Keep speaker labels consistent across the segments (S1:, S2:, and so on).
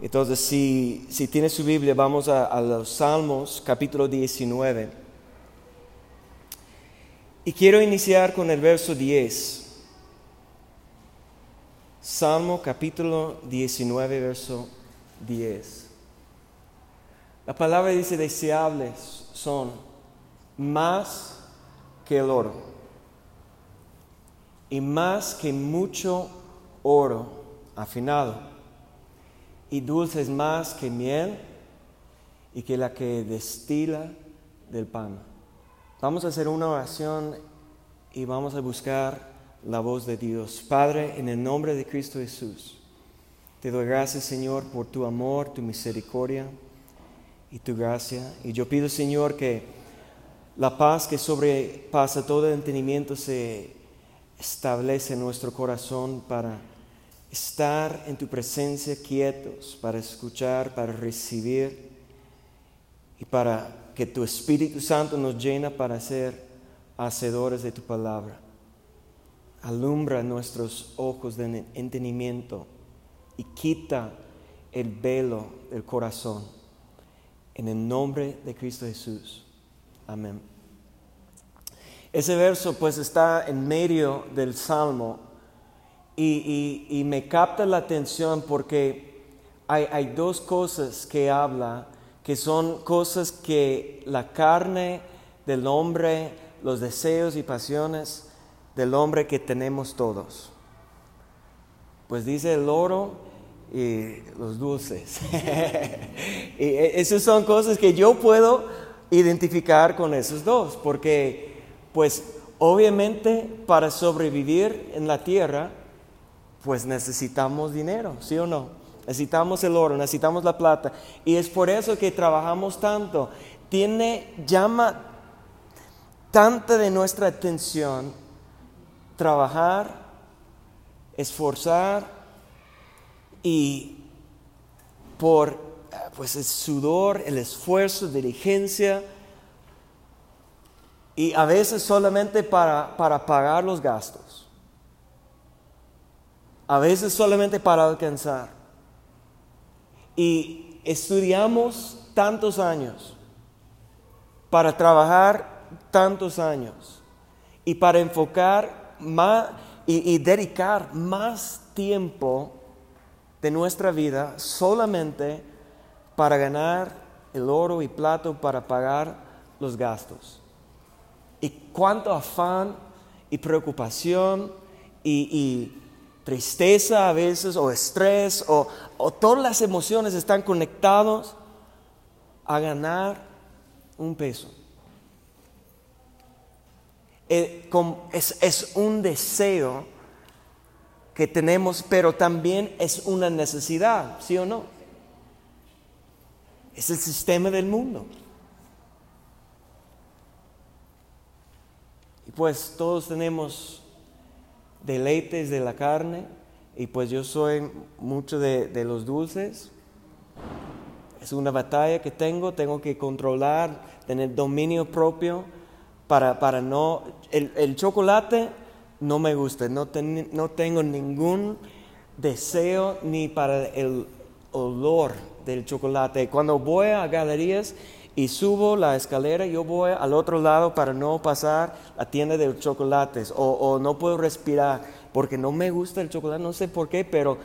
S1: Entonces, si, tiene su Biblia, vamos a, a los Salmos, capítulo 19. Y quiero iniciar con el verso 10. Salmo capítulo 19, verso 10. La palabra dice, deseables son más que el oro y más que mucho oro afinado y dulces más que miel y que la que destila del pan. Vamos a hacer una oración y vamos a buscar la voz de Dios. Padre, en el nombre de Cristo Jesús, te doy gracias, Señor, por tu amor, tu misericordia y tu gracia. Y yo pido, Señor, que la paz que sobrepasa todo entendimiento se establece en nuestro corazón para estar en tu presencia quietos, para escuchar, para recibir y para que tu Espíritu Santo nos llena para ser hacedores de tu palabra. Alumbra nuestros ojos de entendimiento y quita el velo del corazón. En el nombre de Cristo Jesús. Amén. Ese verso pues está en medio del Salmo y, me capta la atención porque hay, hay, dos cosas que habla, que son cosas que la carne del hombre, los deseos y pasiones del hombre que tenemos todos. Pues dice el oro y los dulces. y e, esas son cosas que yo puedo identificar con esos dos, porque pues obviamente para sobrevivir en la tierra, pues necesitamos dinero, ¿sí o no? Necesitamos el oro, necesitamos la plata. Y es por eso que trabajamos tanto. Tiene, llama tanta de nuestra atención trabajar, esforzar y por pues el sudor, el esfuerzo, diligencia y a veces solamente para, para pagar los gastos a veces solamente para alcanzar. Y estudiamos tantos años para trabajar tantos años y para enfocar más y, dedicar más tiempo de nuestra vida solamente para ganar el oro y plato para pagar los gastos. Y cuánto afán y preocupación y tristeza a veces o estrés o, todas las emociones están conectados a ganar un peso. Eh, es, es un deseo que tenemos, pero también es una necesidad, ¿sí o no? Es el sistema del mundo. Y pues todos tenemos deleites de la carne y pues yo soy mucho de, los dulces. Es una batalla que tengo, tengo que controlar, tener dominio propio para, para no... El, chocolate no me gusta, no, no tengo ningún deseo ni para el olor del chocolate. Cuando voy a galerías y subo la escalera, yo voy al otro lado para no pasar la tienda de chocolates o, no puedo respirar porque no me gusta el chocolate, no sé por qué, pero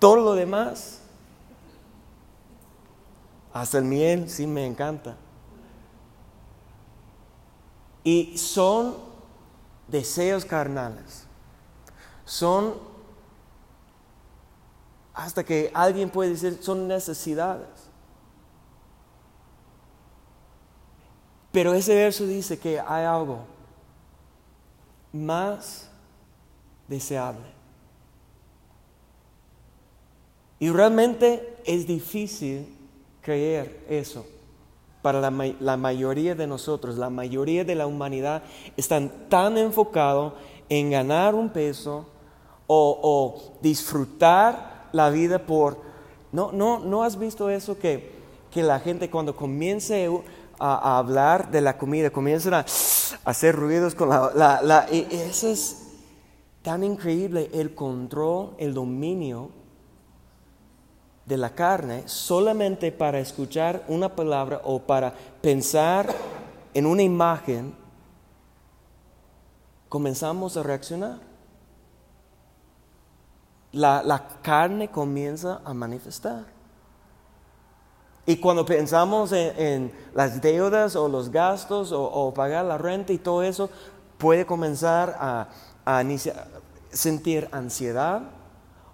S1: todo lo demás, hasta el miel, sí me encanta. Y son deseos carnales, son hasta que alguien puede decir, son necesidades. Pero ese verso dice que hay algo más deseable. Y realmente es difícil creer eso. Para la, mayoría de nosotros, la mayoría de la humanidad están tan enfocados en ganar un peso o, disfrutar la vida por... No, no, ¿No has visto eso que, que la gente cuando comience a, hablar de la comida, comienzan a, hacer ruidos con la... la, y eso es tan increíble, el control, el dominio de la carne solamente para escuchar una palabra o para pensar en una imagen, comenzamos a reaccionar. La, carne comienza a manifestar. Y cuando pensamos en, las deudas o los gastos o, pagar la renta y todo eso, puede comenzar a, sentir ansiedad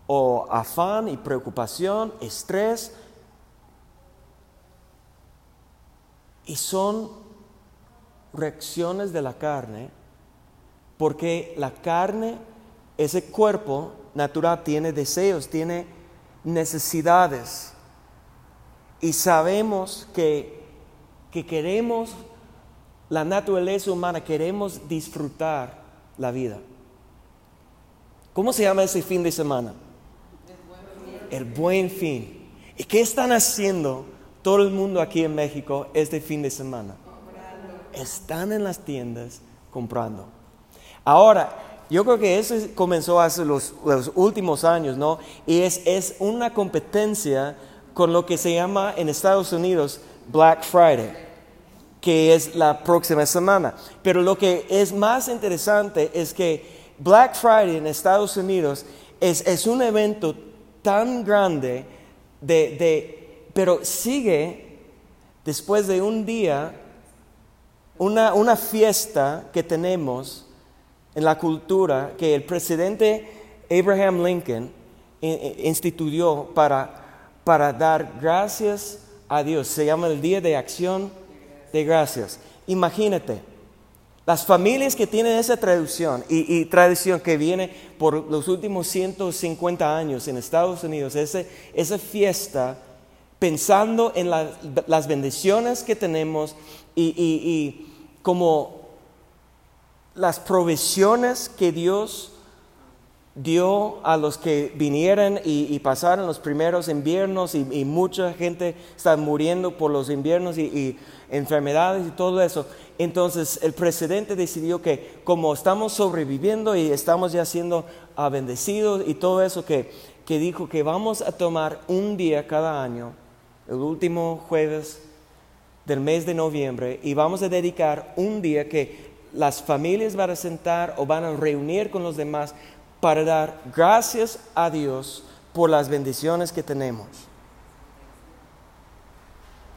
S1: o afán y preocupación, estrés. Y son reacciones de la carne, porque la carne, ese cuerpo natural tiene deseos, tiene necesidades. Y sabemos que, que queremos, la naturaleza humana, queremos disfrutar la vida. ¿Cómo se llama ese fin de semana? El buen fin. ¿Y qué están haciendo todo el mundo aquí en México este fin de semana? Están en las tiendas comprando. Ahora, yo creo que eso comenzó hace los, últimos años, ¿no? Y es, es una competencia con lo que se llama en Estados Unidos Black Friday, que es la próxima semana. Pero lo que es más interesante es que Black Friday en Estados Unidos es, un evento tan grande, de, pero sigue después de un día, una, una fiesta que tenemos en la cultura que el presidente Abraham Lincoln instituyó para, para dar gracias a Dios. Se llama el Día de Acción de Gracias. Imagínate las familias que tienen esa tradición y, tradición que viene por los últimos 150 años en Estados Unidos, esa fiesta, pensando en las bendiciones que tenemos y, y, como las provisiones que Dios dio a los que vinieran y, pasaron los primeros inviernos y, mucha gente está muriendo por los inviernos y, enfermedades y todo eso. Entonces el presidente decidió que como estamos sobreviviendo y estamos ya siendo bendecidos y todo eso, que, que dijo que vamos a tomar un día cada año, el último jueves del mes de noviembre, y vamos a dedicar un día que las familias van a sentar o van a reunir con los demás para dar gracias a Dios por las bendiciones que tenemos.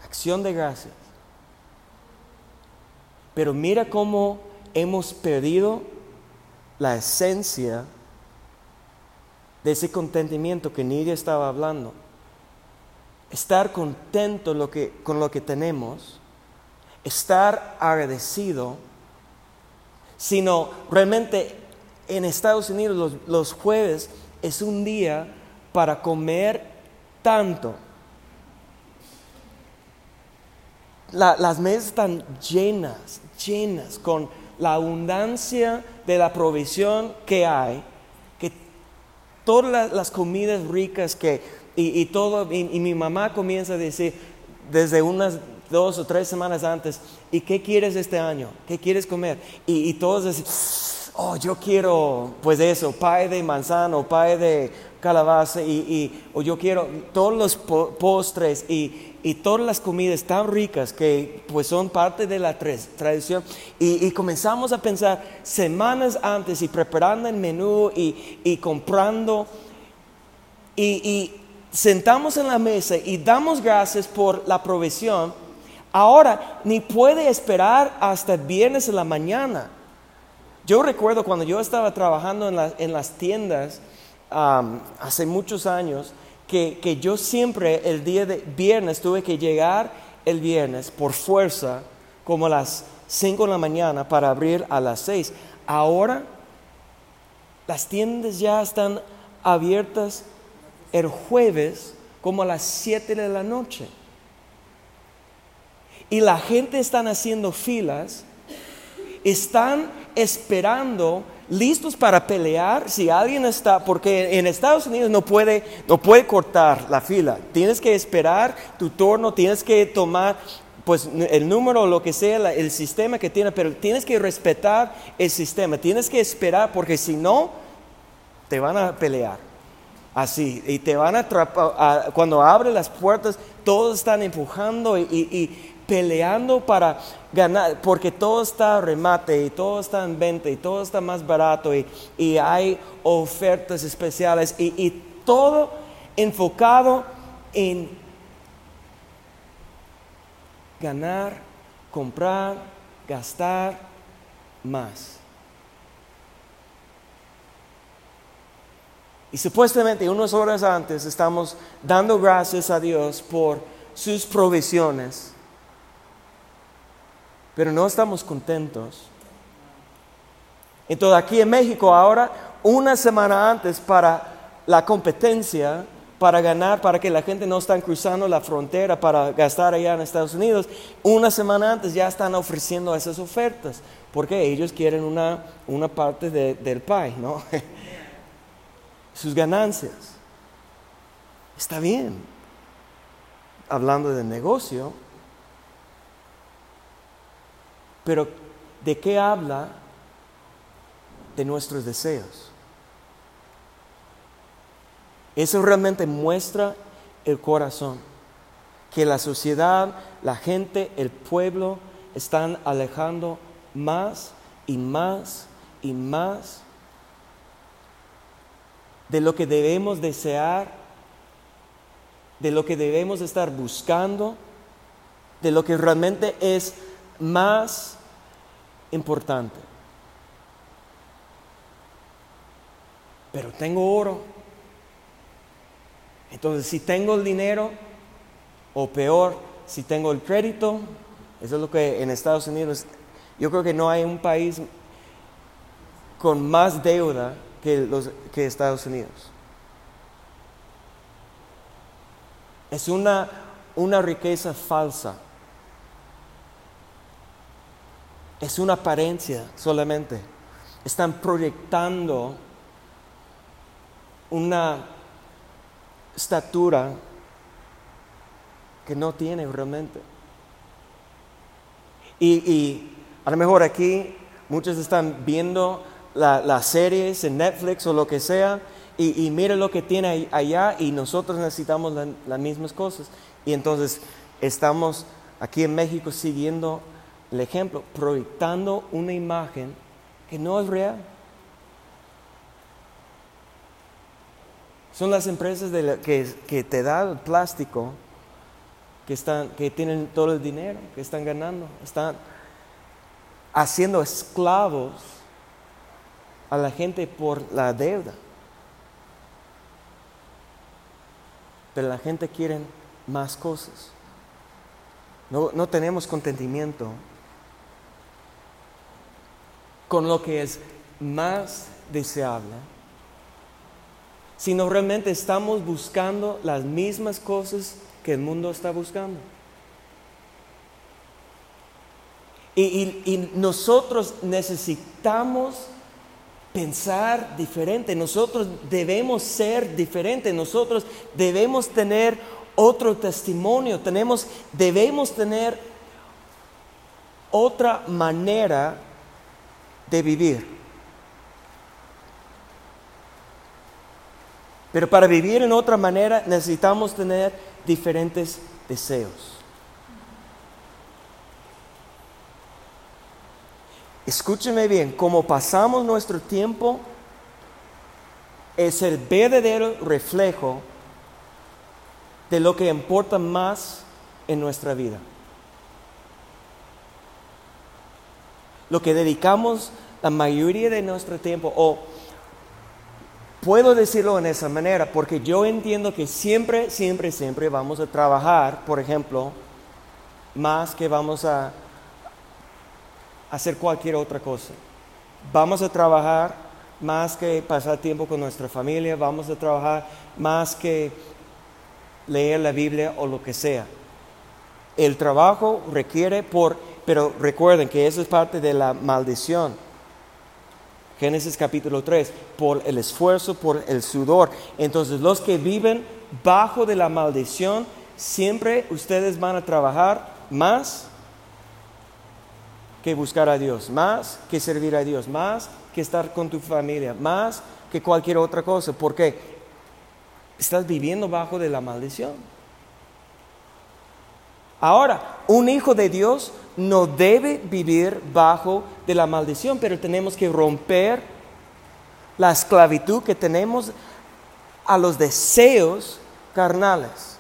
S1: Acción de gracias. Pero mira cómo hemos perdido la esencia de ese contentamiento que Nidia estaba hablando. Estar contento con lo que tenemos, estar agradecido, sino realmente en Estados Unidos los, jueves es un día para comer tanto. las mesas están llenas, llenas con la abundancia de la provisión que hay, que todas las, comidas ricas que, y, todo, y, mi mamá comienza a decir desde unas dos o tres semanas antes, ¿y qué quieres este año? ¿Qué quieres comer? Y, y todos oh, yo quiero, pues eso, pie de manzana pie de calabaza, y, o yo quiero todos los postres y, todas las comidas tan ricas que pues son parte de la tradición. Y, comenzamos a pensar semanas antes y preparando el menú y, comprando. y sentamos en la mesa y damos gracias por la provisión. Ahora ni puede esperar hasta viernes en la mañana yo recuerdo cuando yo estaba trabajando en, las tiendas hace muchos años, que, yo siempre el día de viernes tuve que llegar el viernes por fuerza como a las 5 de la mañana para abrir a las 6. Ahora las tiendas ya están abiertas el jueves como a las 7 de la noche. Y la gente están haciendo filas, están esperando, listos para pelear. Si alguien está, porque en Estados Unidos no puede, no puede cortar la fila. Tienes que esperar tu turno, tienes que tomar pues el número lo que sea, el sistema que tiene, pero tienes que respetar el sistema, tienes que esperar porque si no, te van a pelear. así. Y te van a atrapar, cuando abre las puertas, todos están empujando y, peleando para ganar, porque todo está remate y todo está en venta y todo está más barato y, hay ofertas especiales y, y todo enfocado en ganar, comprar, gastar más. Y supuestamente unas horas antes estamos dando gracias a Dios por sus provisiones, pero no estamos contentos. Entonces aquí en México ahora, una semana antes para la competencia, para ganar, para que la gente no esté cruzando la frontera para gastar allá en Estados Unidos, una semana antes ya están ofreciendo esas ofertas, porque ellos quieren una, una parte del pie, ¿no? sus ganancias. Está bien, hablando de negocio, pero ¿de qué habla? De nuestros deseos. Eso realmente muestra el corazón, que la sociedad, la gente, el pueblo están alejando más y más y más de lo que debemos desear, de lo que debemos estar buscando, de lo que realmente es más importante. Pero tengo oro. Entonces, si tengo el dinero, o peor, si tengo el crédito, eso es lo que en Estados Unidos, yo creo que no hay un país con más deuda que, los, Estados Unidos. Es una, una riqueza falsa. Es una apariencia solamente. Están proyectando una estatura que no tiene realmente. Y, a lo mejor aquí muchos están viendo las series en Netflix o lo que sea, y, y mire lo que tiene allá y nosotros necesitamos las mismas cosas. Y entonces estamos aquí en México siguiendo el ejemplo, proyectando una imagen que no es real. Son las empresas que, te dan el plástico que, están, que tienen todo el dinero, que están ganando, están haciendo esclavos a la gente por la deuda. Pero la gente quiere más cosas. No, no tenemos contentimiento con lo que es más deseable, sino realmente estamos buscando las mismas cosas que el mundo está buscando. Y, nosotros necesitamos pensar diferente, nosotros debemos ser diferentes, nosotros debemos tener otro testimonio, tenemos, debemos tener otra manera de vivir. Pero para vivir en otra manera necesitamos tener diferentes deseos. Escúcheme bien, como pasamos nuestro tiempo es el verdadero reflejo de lo que importa más en nuestra vida. Lo que dedicamos la mayoría de nuestro tiempo, o puedo decirlo en esa manera, porque yo entiendo que siempre, siempre, siempre vamos a trabajar, por ejemplo, más que vamos a hacer cualquier otra cosa. Vamos a trabajar más que pasar tiempo con nuestra familia, vamos a trabajar más que leer la Biblia o lo que sea. El trabajo requiere por, pero recuerden que eso es parte de la maldición. Génesis capítulo 3, por el esfuerzo, por el sudor. Entonces los que viven bajo de la maldición, siempre ustedes van a trabajar más que buscar a Dios, más que servir a Dios, más que estar con tu familia, más que cualquier otra cosa. ¿Por qué? estás viviendo bajo de la maldición. Ahora, un hijo de Dios no debe vivir bajo de la maldición, pero tenemos que romper la esclavitud que tenemos a los deseos carnales.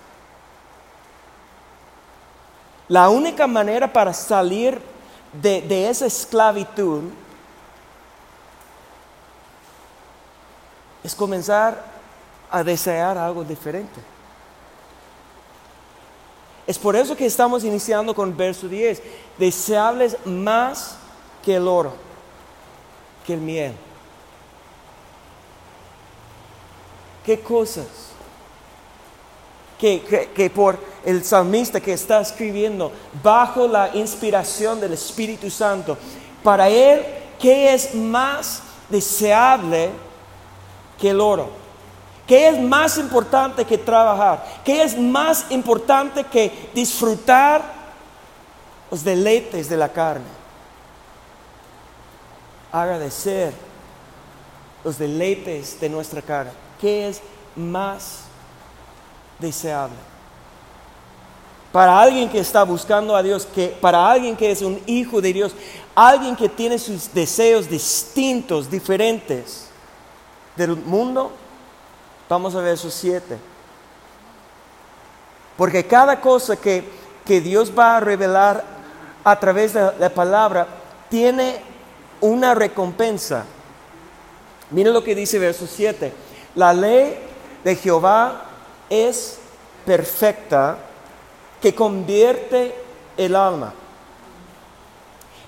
S1: La única manera para salir de, de esa esclavitud es comenzar a desear algo diferente. Es por eso que estamos iniciando con verso 10. Deseables más que el oro, que el miel. ¿Qué cosas? Que, que, por el salmista que está escribiendo bajo la inspiración del Espíritu Santo, para él, ¿qué es más deseable que el oro? ¿Qué es más importante que trabajar? ¿Qué es más importante que disfrutar los deleites de la carne? Agradecer los deleites de nuestra carne. ¿Qué es más deseable? Para alguien que está buscando a Dios, que, para alguien que es un hijo de Dios, alguien que tiene sus deseos distintos, diferentes del mundo, Vamos a verso 7. Porque cada cosa que, que Dios va a revelar a través de la palabra tiene una recompensa. Miren lo que dice verso 7. La ley de Jehová es perfecta que convierte el alma.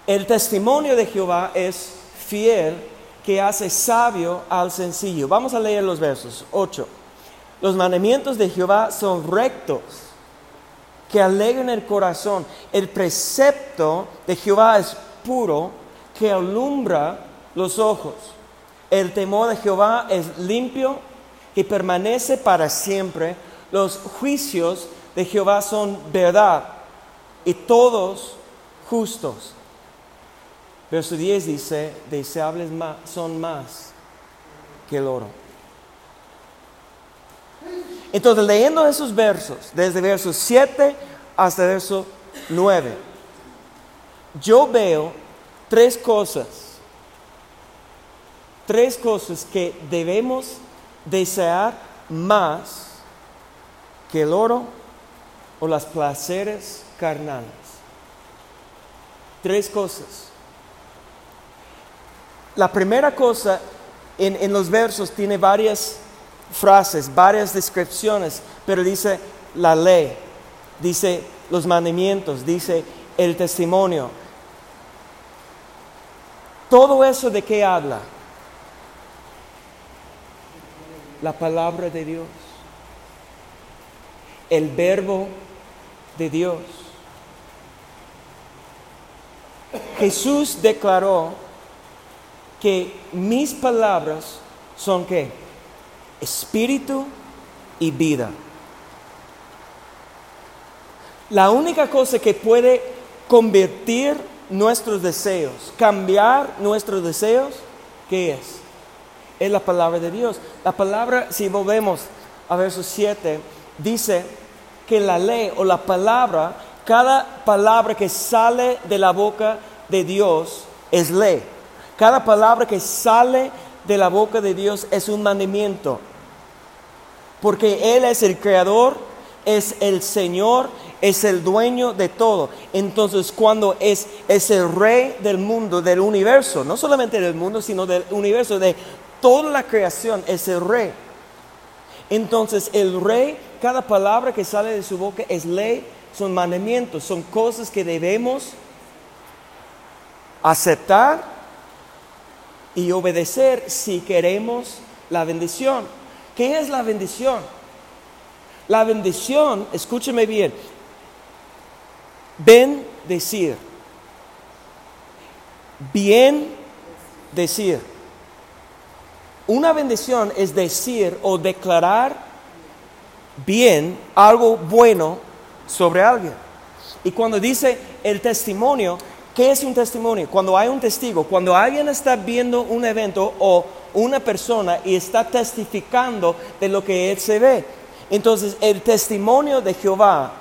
S1: El testimonio de Jehová es fiel que hace sabio al sencillo. Vamos a leer los versos 8. Los mandamientos de Jehová son rectos, que alegran el corazón. El precepto de Jehová es puro, que alumbra los ojos. El temor de Jehová es limpio, que permanece para siempre. Los juicios de Jehová son verdad y todos justos. Verso 10 dice, deseables son más que el oro. Entonces, leyendo esos versos, desde verso 7 hasta verso 9, yo veo tres cosas, tres cosas que debemos desear más que el oro o las placeres carnales. Tres cosas. La primera cosa en, los versos tiene varias frases, varias descripciones, pero dice la ley, dice los mandamientos, dice el testimonio. Todo eso de qué habla? La palabra de Dios, el verbo de Dios. Jesús declaró que mis palabras son qué? Espíritu y vida. La única cosa que puede convertir nuestros deseos, cambiar nuestros deseos, ¿qué es? Es la palabra de Dios. La palabra, si volvemos a verso 7, dice que la ley o la palabra, cada palabra que sale de la boca de Dios es ley. Cada palabra que sale de la boca de Dios es un mandamiento. Porque Él es el creador, es el Señor, es el dueño de todo. Entonces cuando es, es el rey del mundo, del universo, no solamente del mundo, sino del universo, de toda la creación, es el rey. Entonces el rey, cada palabra que sale de su boca es ley, son mandamientos, son cosas que debemos aceptar y obedecer si queremos la bendición. ¿Qué es la bendición? La bendición, escúcheme bien, ven decir, bien decir. Una bendición es decir o declarar bien algo bueno sobre alguien. Y cuando dice el testimonio, ¿Qué es un testimonio? Cuando hay un testigo, cuando alguien está viendo un evento o una persona y está testificando de lo que él se ve. Entonces, el testimonio de Jehová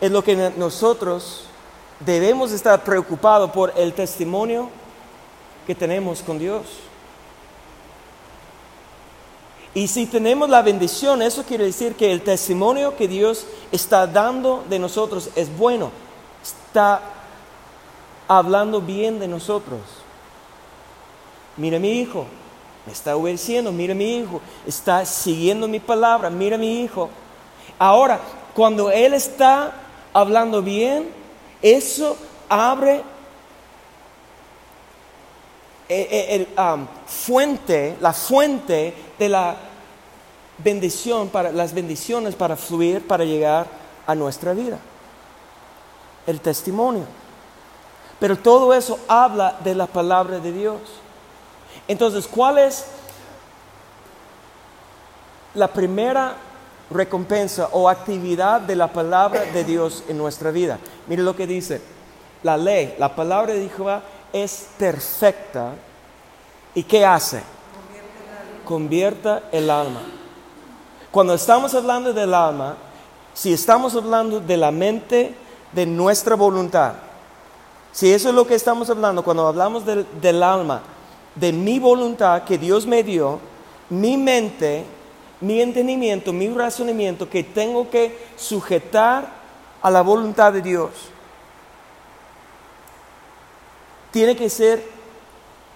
S1: es lo que nosotros debemos estar preocupados por el testimonio que tenemos con Dios. Y si tenemos la bendición, eso quiere decir que el testimonio que Dios está dando de nosotros es bueno. Está hablando bien de nosotros. Mira mi hijo, me está obedeciendo, mira mi hijo, está siguiendo mi palabra, mira mi hijo. Ahora, cuando Él está hablando bien, eso abre el, fuente, la fuente de la bendición, para, las bendiciones para fluir, para llegar a nuestra vida. El testimonio. Pero todo eso habla de la palabra de Dios. Entonces, ¿cuál es la primera recompensa o actividad de la palabra de Dios en nuestra vida? Mire lo que dice. La ley, la palabra de Jehová es perfecta. ¿Y qué hace? Convierta el alma. Cuando estamos hablando del alma, si estamos hablando de la mente, de nuestra voluntad, si eso es lo que estamos hablando, cuando hablamos del, del alma, de mi voluntad que Dios me dio, mi mente, mi entendimiento, mi razonamiento que tengo que sujetar a la voluntad de Dios tiene que ser,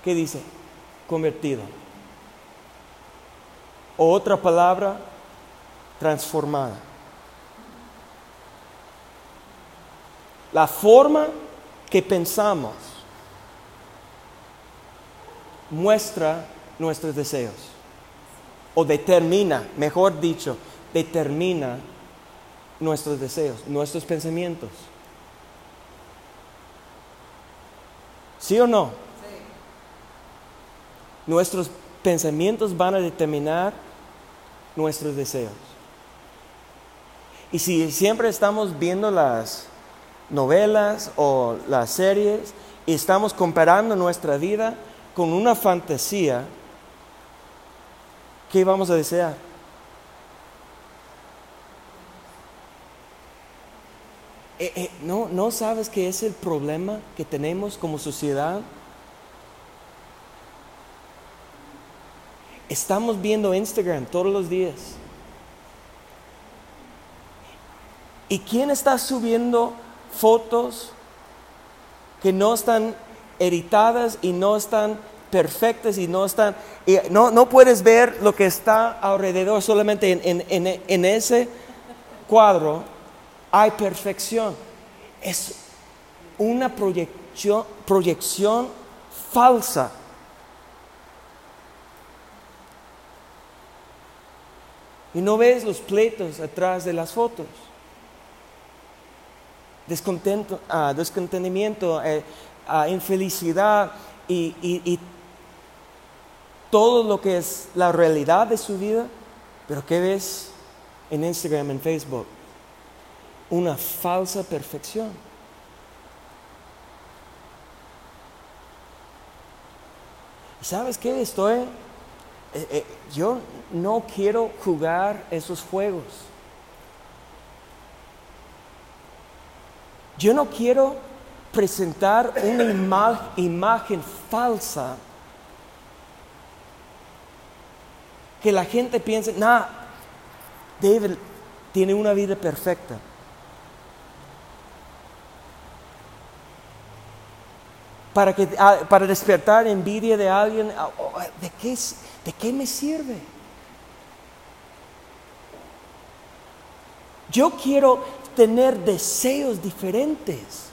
S1: ¿qué dice? Convertido. O otra palabra, transformada. La forma que pensamos muestra nuestros deseos. O determina, mejor dicho, determina nuestros deseos, nuestros pensamientos. ¿Sí o no? Nuestros pensamientos van a determinar nuestros deseos. Y si siempre estamos viendo las novelas o las series y estamos comparando nuestra vida con una fantasía, ¿qué vamos a desear? Eh, eh, ¿no, ¿No sabes que es el problema que tenemos como sociedad? Estamos viendo Instagram todos los días. ¿Y quién está subiendo fotos que no están editadas y no están perfectas y no están... Y no, no puedes ver lo que está alrededor solamente en, en, en ese cuadro hay perfección. Es una proyección, proyección falsa. Y no ves los pleitos atrás de las fotos. Descontento, uh, descontentamiento, eh, ah, infelicidad y, y todo lo que es la realidad de su vida. Pero ¿qué ves en Instagram, en Facebook? Una falsa perfección. ¿Sabes qué? Estoy, eh, eh, yo no quiero jugar esos juegos. Yo no quiero presentar una imagen falsa que la gente piense, nah, David tiene una vida perfecta. Para, que, ah, para despertar envidia de alguien, ah, oh, ¿de qué, ¿de qué me sirve? Yo quiero tener deseos diferentes.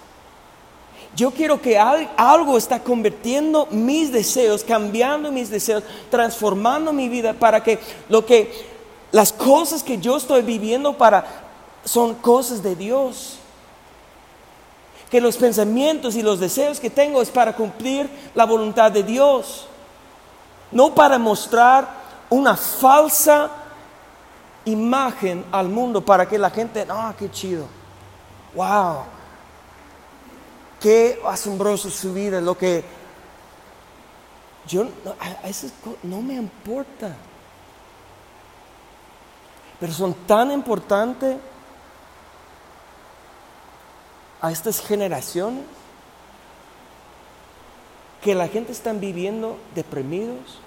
S1: Yo quiero que algo está convirtiendo mis deseos, cambiando mis deseos, transformando mi vida para que lo que las cosas que yo estoy viviendo para son cosas de Dios que los pensamientos y los deseos que tengo es para cumplir la voluntad de Dios, no para mostrar una falsa imagen al mundo para que la gente, ah, qué chido, wow, qué asombroso su vida, lo que yo no, a, no me importa. Pero son tan importantes a estas generaciones que la gente está viviendo deprimidos.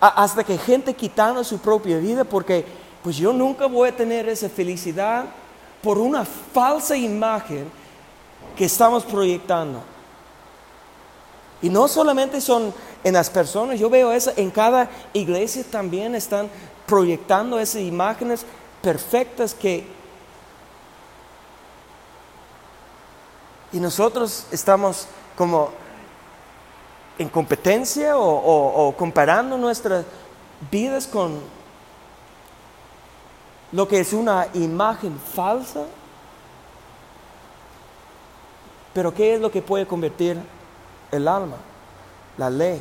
S1: Hasta que gente quitando su propia vida porque pues yo nunca voy a tener esa felicidad por una falsa imagen que estamos proyectando. Y no solamente son en las personas, yo veo eso en cada iglesia también están proyectando esas imágenes perfectas que... Y nosotros estamos como en competencia o, comparando nuestras vidas con lo que es una imagen falsa. Pero ¿qué es lo que puede convertir el alma? La ley.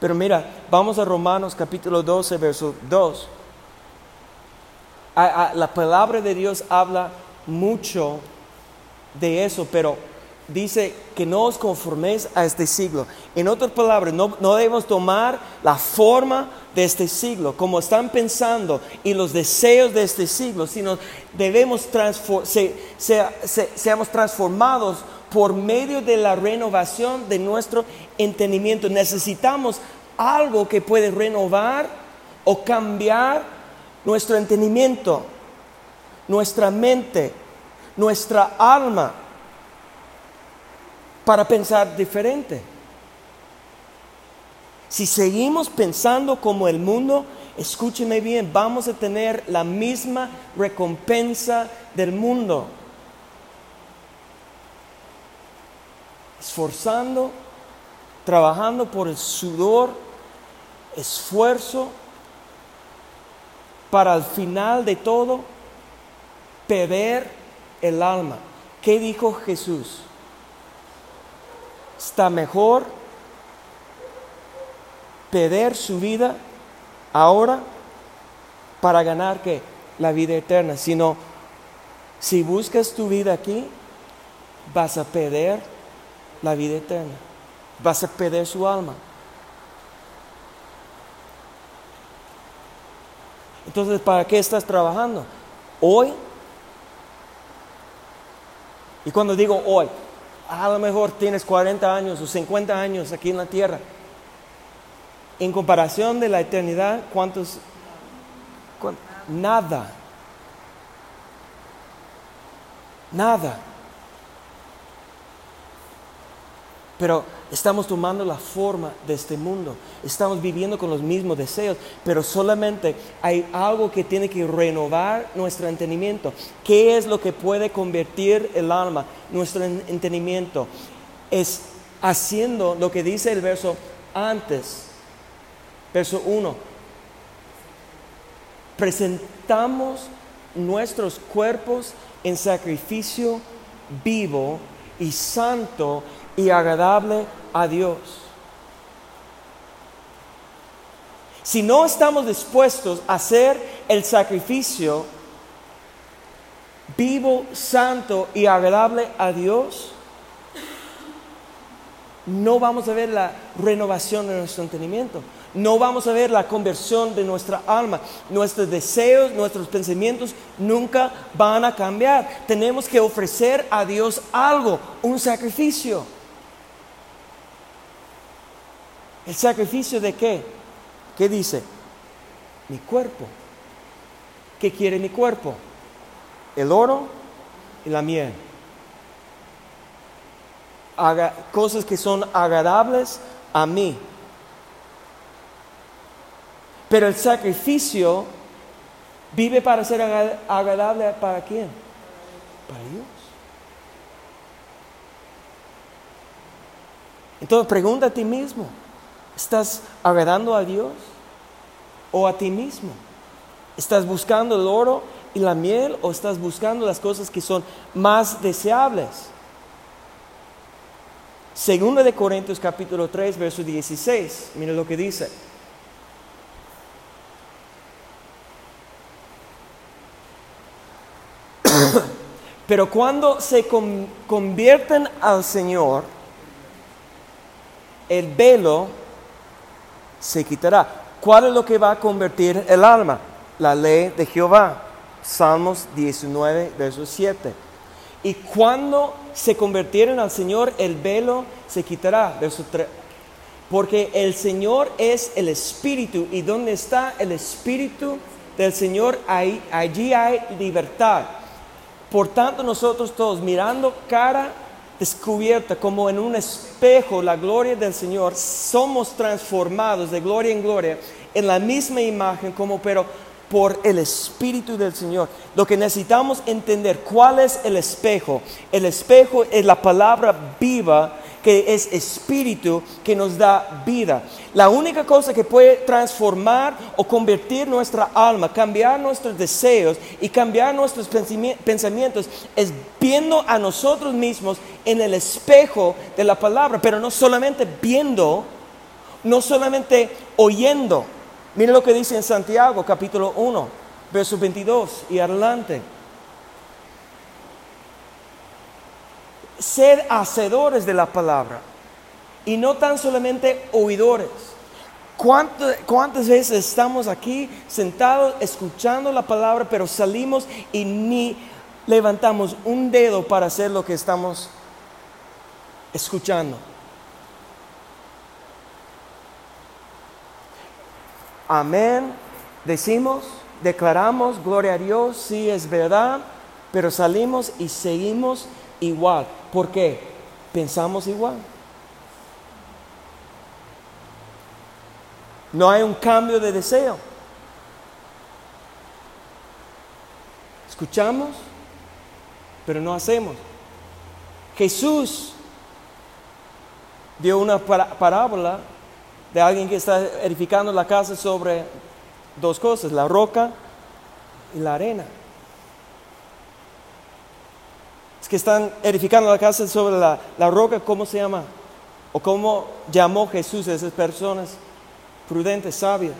S1: Pero mira, vamos a Romanos capítulo 12, verso 2. A- a- la palabra de Dios habla mucho de eso, pero dice que no os conforméis a este siglo. En otras palabras, no, no debemos tomar la forma de este siglo, como están pensando, y los deseos de este siglo, sino debemos se- se- se- seamos transformados por medio de la renovación de nuestro entendimiento. Necesitamos algo que puede renovar o cambiar nuestro entendimiento, nuestra mente, nuestra alma para pensar diferente. Si seguimos pensando como el mundo, escúcheme bien, vamos a tener la misma recompensa del mundo. Esforzando, trabajando por el sudor, esfuerzo, para al final de todo perder el alma. ¿Qué dijo Jesús? Está mejor perder su vida ahora para ganar que la vida eterna, sino si buscas tu vida aquí, vas a perder la vida eterna, vas a perder su alma. Entonces, ¿para qué estás trabajando? Hoy. Y cuando digo hoy, a lo mejor tienes 40 años o 50 años aquí en la tierra. En comparación de la eternidad, ¿cuántos? cuán- Nada. Nada. Pero estamos tomando la forma de este mundo. Estamos viviendo con los mismos deseos, pero solamente hay algo que tiene que renovar nuestro entendimiento. ¿Qué es lo que puede convertir el alma, nuestro en- entendimiento? Es haciendo lo que dice el verso antes, verso 1. Presentamos nuestros cuerpos en sacrificio vivo y santo y agradable a Dios. Si no estamos dispuestos a hacer el sacrificio vivo, santo y agradable a Dios, no vamos a ver la renovación de nuestro entendimiento. No vamos a ver la conversión de nuestra alma. Nuestros deseos, nuestros pensamientos nunca van a cambiar. Tenemos que ofrecer a Dios algo, un sacrificio. ¿El sacrificio de qué? ¿Qué dice? Mi cuerpo. ¿Qué quiere mi cuerpo? El oro y la miel. Cosas que son agradables a mí. Pero el sacrificio vive para ser agra- agradable para quién? Para Dios. Entonces pregunta a ti mismo, ¿estás agradando a Dios o a ti mismo? ¿Estás buscando el oro y la miel o estás buscando las cosas que son más deseables? Segunda de Corintios capítulo 3, verso 16. Mira lo que dice. Pero cuando se con- convierten al Señor, el velo se quitará. ¿Cuál es lo que va a convertir el alma? La ley de Jehová. Salmos 19, verso 7. Y cuando se convirtieron al Señor, el velo se quitará. Verso 3. Porque el Señor es el Espíritu. ¿Y donde está el Espíritu del Señor? Ahí, allí hay libertad. Por tanto, nosotros todos mirando cara descubierta como en un espejo la gloria del Señor, somos transformados de gloria en gloria en la misma imagen como pero por el Espíritu del Señor. Lo que necesitamos entender, ¿cuál es el espejo? El espejo es la palabra viva que es espíritu que nos da vida. La única cosa que puede transformar o convertir nuestra alma, cambiar nuestros deseos y cambiar nuestros pensamientos es viendo a nosotros mismos en el espejo de la palabra, pero no solamente viendo, no solamente oyendo. Mire lo que dice en Santiago capítulo 1, verso 22 y adelante. Ser hacedores de la palabra y no tan solamente oidores. ¿Cuántas, veces estamos aquí sentados escuchando la palabra, pero salimos y ni levantamos un dedo para hacer lo que estamos escuchando? Amén. Decimos, declaramos, gloria a Dios, sí es verdad, pero salimos y seguimos igual. ¿Por qué? Pensamos igual. No hay un cambio de deseo. Escuchamos, pero no hacemos. Jesús dio una parábola de alguien que está edificando la casa sobre dos cosas, la roca y la arena. Que están edificando la casa sobre la, roca, ¿cómo se llama? ¿O cómo llamó Jesús a esas personas prudentes, sabios?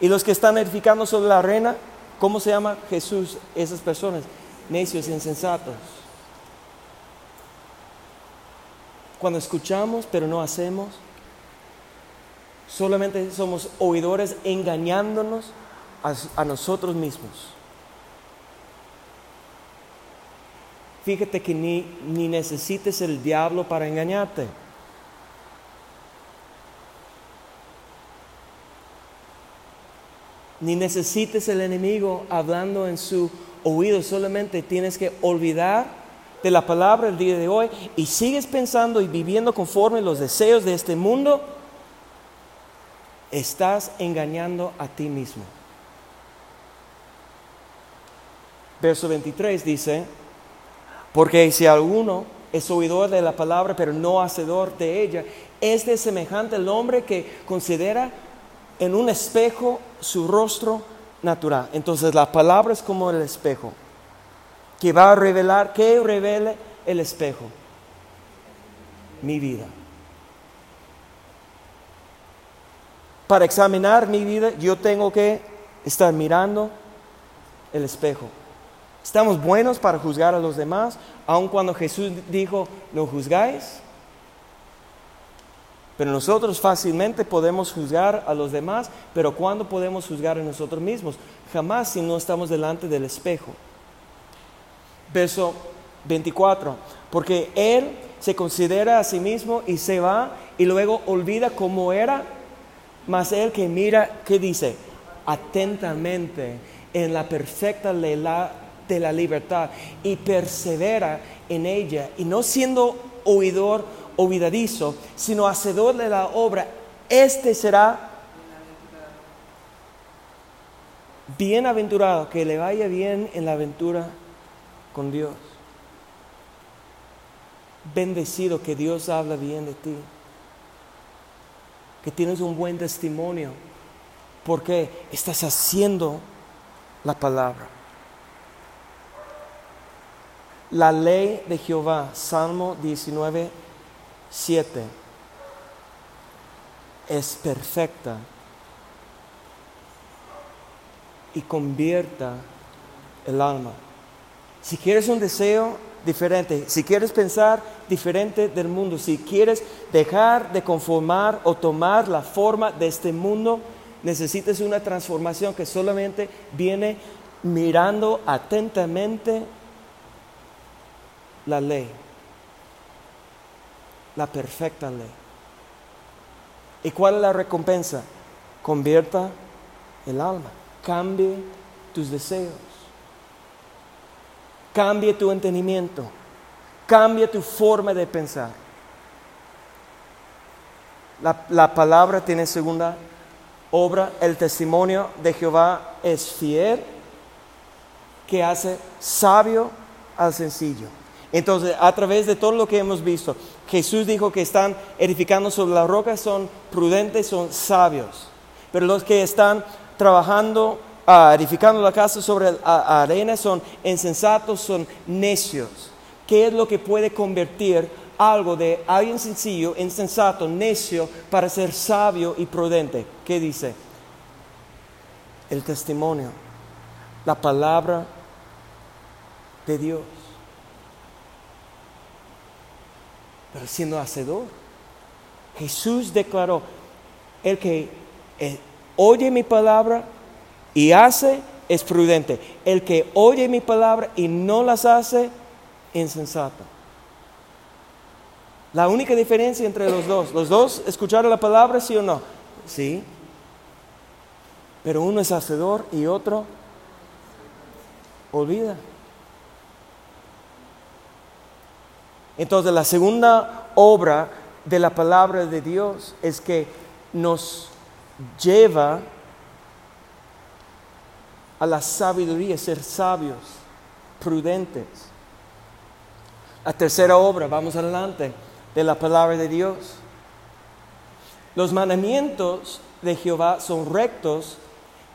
S1: Y los que están edificando sobre la arena, ¿cómo se llama Jesús a esas personas? Necios, insensatos. Cuando escuchamos pero no hacemos, solamente somos oidores engañándonos a nosotros mismos. Fíjate que ni, ni necesites el diablo para engañarte. Ni necesites el enemigo hablando en su oído, solamente tienes que olvidar de la palabra el día de hoy y sigues pensando y viviendo conforme los deseos de este mundo, estás engañando a ti mismo. Verso 23 dice, porque si alguno es oidor de la palabra, pero no hacedor de ella, es de semejante al hombre que considera en un espejo su rostro natural. Entonces la palabra es como el espejo, que va a revelar, ¿qué revele el espejo? Mi vida. Para examinar mi vida, yo tengo que estar mirando el espejo. Estamos buenos para juzgar a los demás, aun cuando Jesús dijo, no juzgáis. Pero nosotros fácilmente podemos juzgar a los demás, pero ¿cuándo podemos juzgar a nosotros mismos? Jamás si no estamos delante del espejo. Verso 24, porque Él se considera a sí mismo y se va y luego olvida cómo era, mas Él que mira, ¿qué dice? Atentamente en la perfecta ley, de la libertad y persevera en ella y no siendo oidor olvidadizo, sino hacedor de la obra, este será bienaventurado, que le vaya bien en la aventura con Dios. Bendecido que Dios habla bien de ti, que tienes un buen testimonio, porque estás haciendo la palabra. La ley de Jehová, Salmo 19, 7, es perfecta y convierta el alma. Si quieres un deseo diferente, si quieres pensar diferente del mundo, si quieres dejar de conformar o tomar la forma de este mundo, necesitas una transformación que solamente viene mirando atentamente la ley, la perfecta ley. ¿Y cuál es la recompensa? Convierta el alma, cambie tus deseos, cambie tu entendimiento, cambie tu forma de pensar. La, la palabra tiene segunda obra, el testimonio de Jehová es fiel, que hace sabio al sencillo. Entonces, a través de todo lo que hemos visto, Jesús dijo que están edificando sobre la roca, son prudentes, son sabios. Pero los que están trabajando, ah, edificando la casa sobre la arena, son insensatos, son necios. ¿Qué es lo que puede convertir algo de alguien sencillo, insensato, necio, para ser sabio y prudente? ¿Qué dice? El testimonio, la palabra de Dios. Pero siendo hacedor. Jesús declaró, el que eh, oye mi palabra y hace es prudente. El que oye mi palabra y no las hace, insensato. La única diferencia entre los dos, los dos escucharon la palabra, sí o no, sí. Pero uno es hacedor y otro olvida. Entonces la segunda obra de la palabra de Dios es que nos lleva a la sabiduría, ser sabios, prudentes. La tercera obra, vamos adelante, de la palabra de Dios. Los mandamientos de Jehová son rectos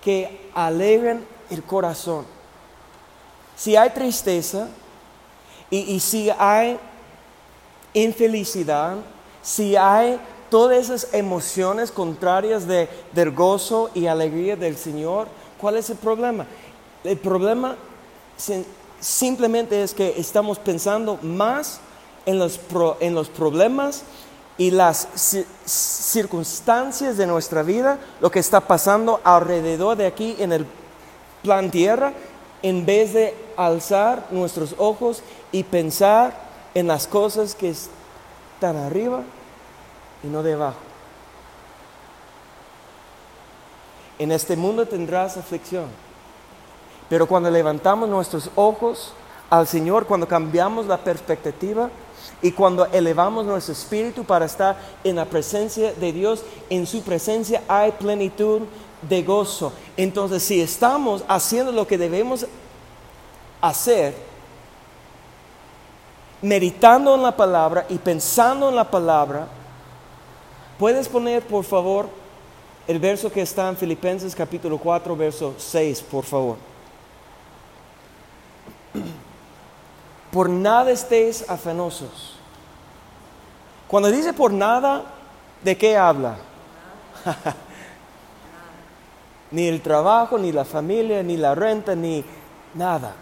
S1: que alegran el corazón. Si hay tristeza y, y si hay infelicidad, si hay todas esas emociones contrarias de, del gozo y alegría del Señor, ¿cuál es el problema? El problema simplemente es que estamos pensando más en los, en los problemas y las circunstancias de nuestra vida, lo que está pasando alrededor de aquí en el plan tierra, en vez de alzar nuestros ojos y pensar en las cosas que están arriba y no debajo. En este mundo tendrás aflicción, pero cuando levantamos nuestros ojos al Señor, cuando cambiamos la perspectiva y cuando elevamos nuestro espíritu para estar en la presencia de Dios, en su presencia hay plenitud de gozo. Entonces, si estamos haciendo lo que debemos hacer, meditando en la palabra y pensando en la palabra, puedes poner por favor el verso que está en Filipenses capítulo 4, verso 6, por favor. Por nada estéis afanosos. Cuando dice por nada, ¿de qué habla? ni el trabajo, ni la familia, ni la renta, ni nada.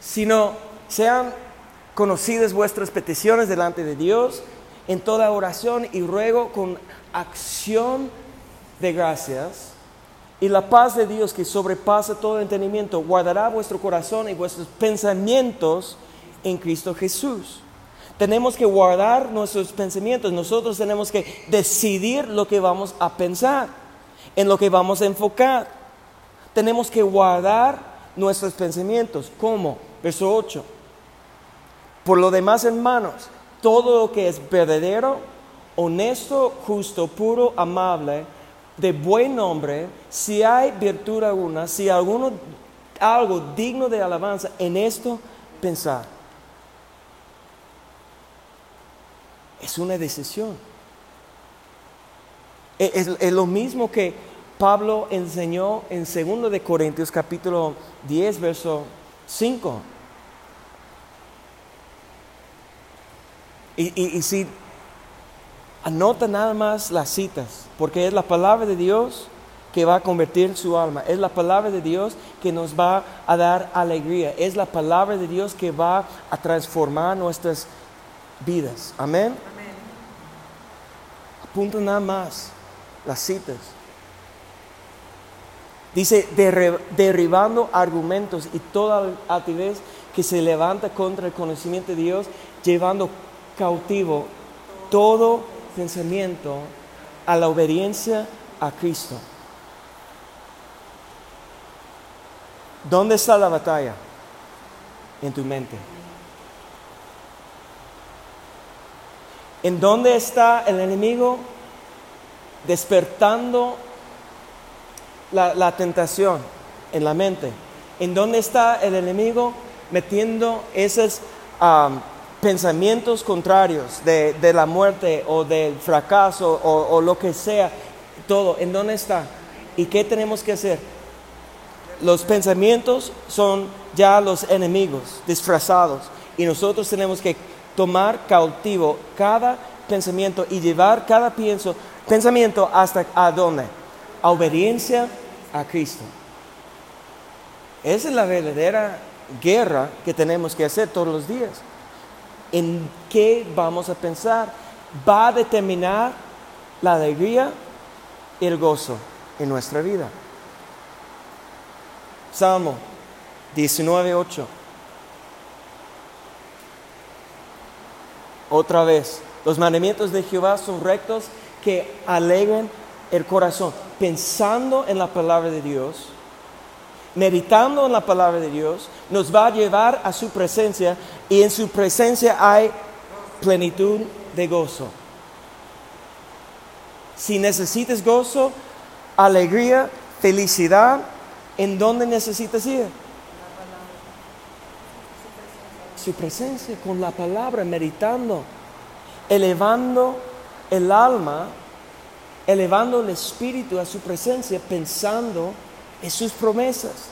S1: Sino sean conocidas vuestras peticiones delante de Dios en toda oración y ruego con acción de gracias. Y la paz de Dios que sobrepasa todo entendimiento guardará vuestro corazón y vuestros pensamientos en Cristo Jesús. Tenemos que guardar nuestros pensamientos. Nosotros tenemos que decidir lo que vamos a pensar, en lo que vamos a enfocar. Tenemos que guardar nuestros pensamientos. ¿Cómo? Verso 8. Por lo demás, hermanos, todo lo que es verdadero, honesto, justo, puro, amable, de buen nombre, si hay virtud alguna, si alguno, algo digno de alabanza, en esto pensar. Es una decisión. E, es, lo mismo que Pablo enseñó en 2 de Corintios capítulo 10, verso 5. Y, si anota nada más las citas, porque es la palabra de Dios que va a convertir su alma. Es la palabra de Dios que nos va a dar alegría. Es la palabra de Dios que va a transformar nuestras vidas. Amén. Apunta nada más las citas. Dice, derribando argumentos y toda altivez que se levanta contra el conocimiento de Dios, llevando cautivo todo pensamiento a la obediencia a Cristo. ¿Dónde está la batalla? En tu mente. ¿En dónde está el enemigo despertando la, tentación? En la mente. ¿En dónde está el enemigo metiendo esos pensamientos contrarios de, la muerte o del fracaso o, lo que sea? Todo. ¿En dónde está? ¿Y qué tenemos que hacer? los pensamientos son ya los enemigos disfrazados y nosotros tenemos que tomar cautivo cada pensamiento y llevar cada pienso, pensamiento hasta a? A obediencia a Cristo. Esa es la verdadera guerra que tenemos que hacer todos los días. ¿En qué vamos a pensar? Va a determinar la alegría y el gozo en nuestra vida. Salmo 19.8. Otra vez, los mandamientos de Jehová son rectos que alegren el corazón, pensando en la palabra de Dios, meditando en la palabra de Dios, nos va a llevar a su presencia y en su presencia hay plenitud de gozo. Si necesitas gozo, alegría, felicidad, ¿En dónde necesitas ir? Su presencia, con la palabra, meditando, elevando el alma, elevando el espíritu a su presencia, pensando en sus promesas,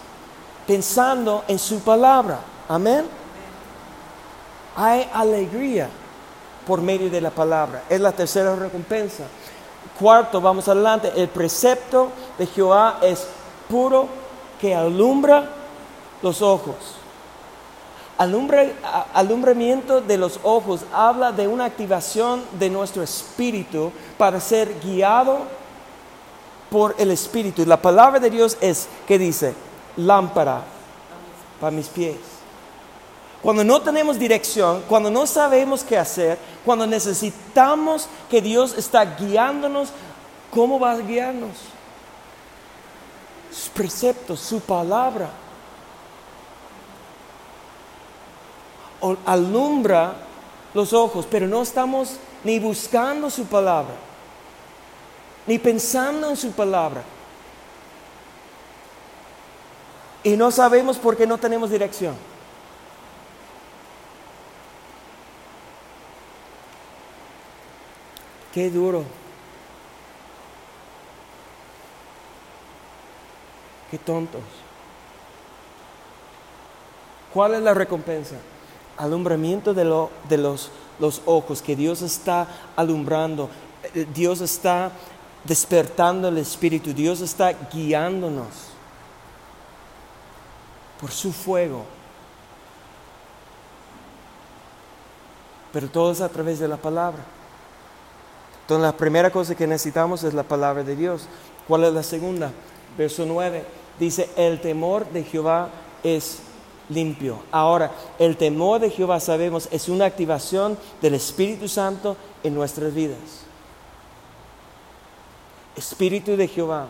S1: pensando en su palabra. Amén. Hay alegría por medio de la palabra. Es la tercera recompensa. Cuarto, vamos adelante. El precepto de Jehová es puro que alumbra los ojos. alumbramiento de los ojos habla de una activación de nuestro espíritu para ser guiado por el espíritu. La palabra de Dios es, que dice? Lámpara para mis pies. Cuando no tenemos dirección, cuando no sabemos qué hacer, cuando necesitamos que Dios está guiándonos, ¿cómo va a guiarnos? sus preceptos, su palabra. alumbra los ojos, pero no estamos ni buscando su palabra, ni pensando en su palabra. Y no sabemos por qué no tenemos dirección. Qué duro. Qué tontos. ¿Cuál es la recompensa? Alumbramiento de, de los, los ojos, que Dios está alumbrando, eh, Dios está despertando el Espíritu, Dios está guiándonos por su fuego. Pero todo es a través de la palabra. Entonces la primera cosa que necesitamos es la palabra de Dios. ¿Cuál es la segunda? Verso 9 dice, el temor de Jehová es limpio. Ahora, el temor de Jehová sabemos es una activación del Espíritu Santo en nuestras vidas. Espíritu de Jehová,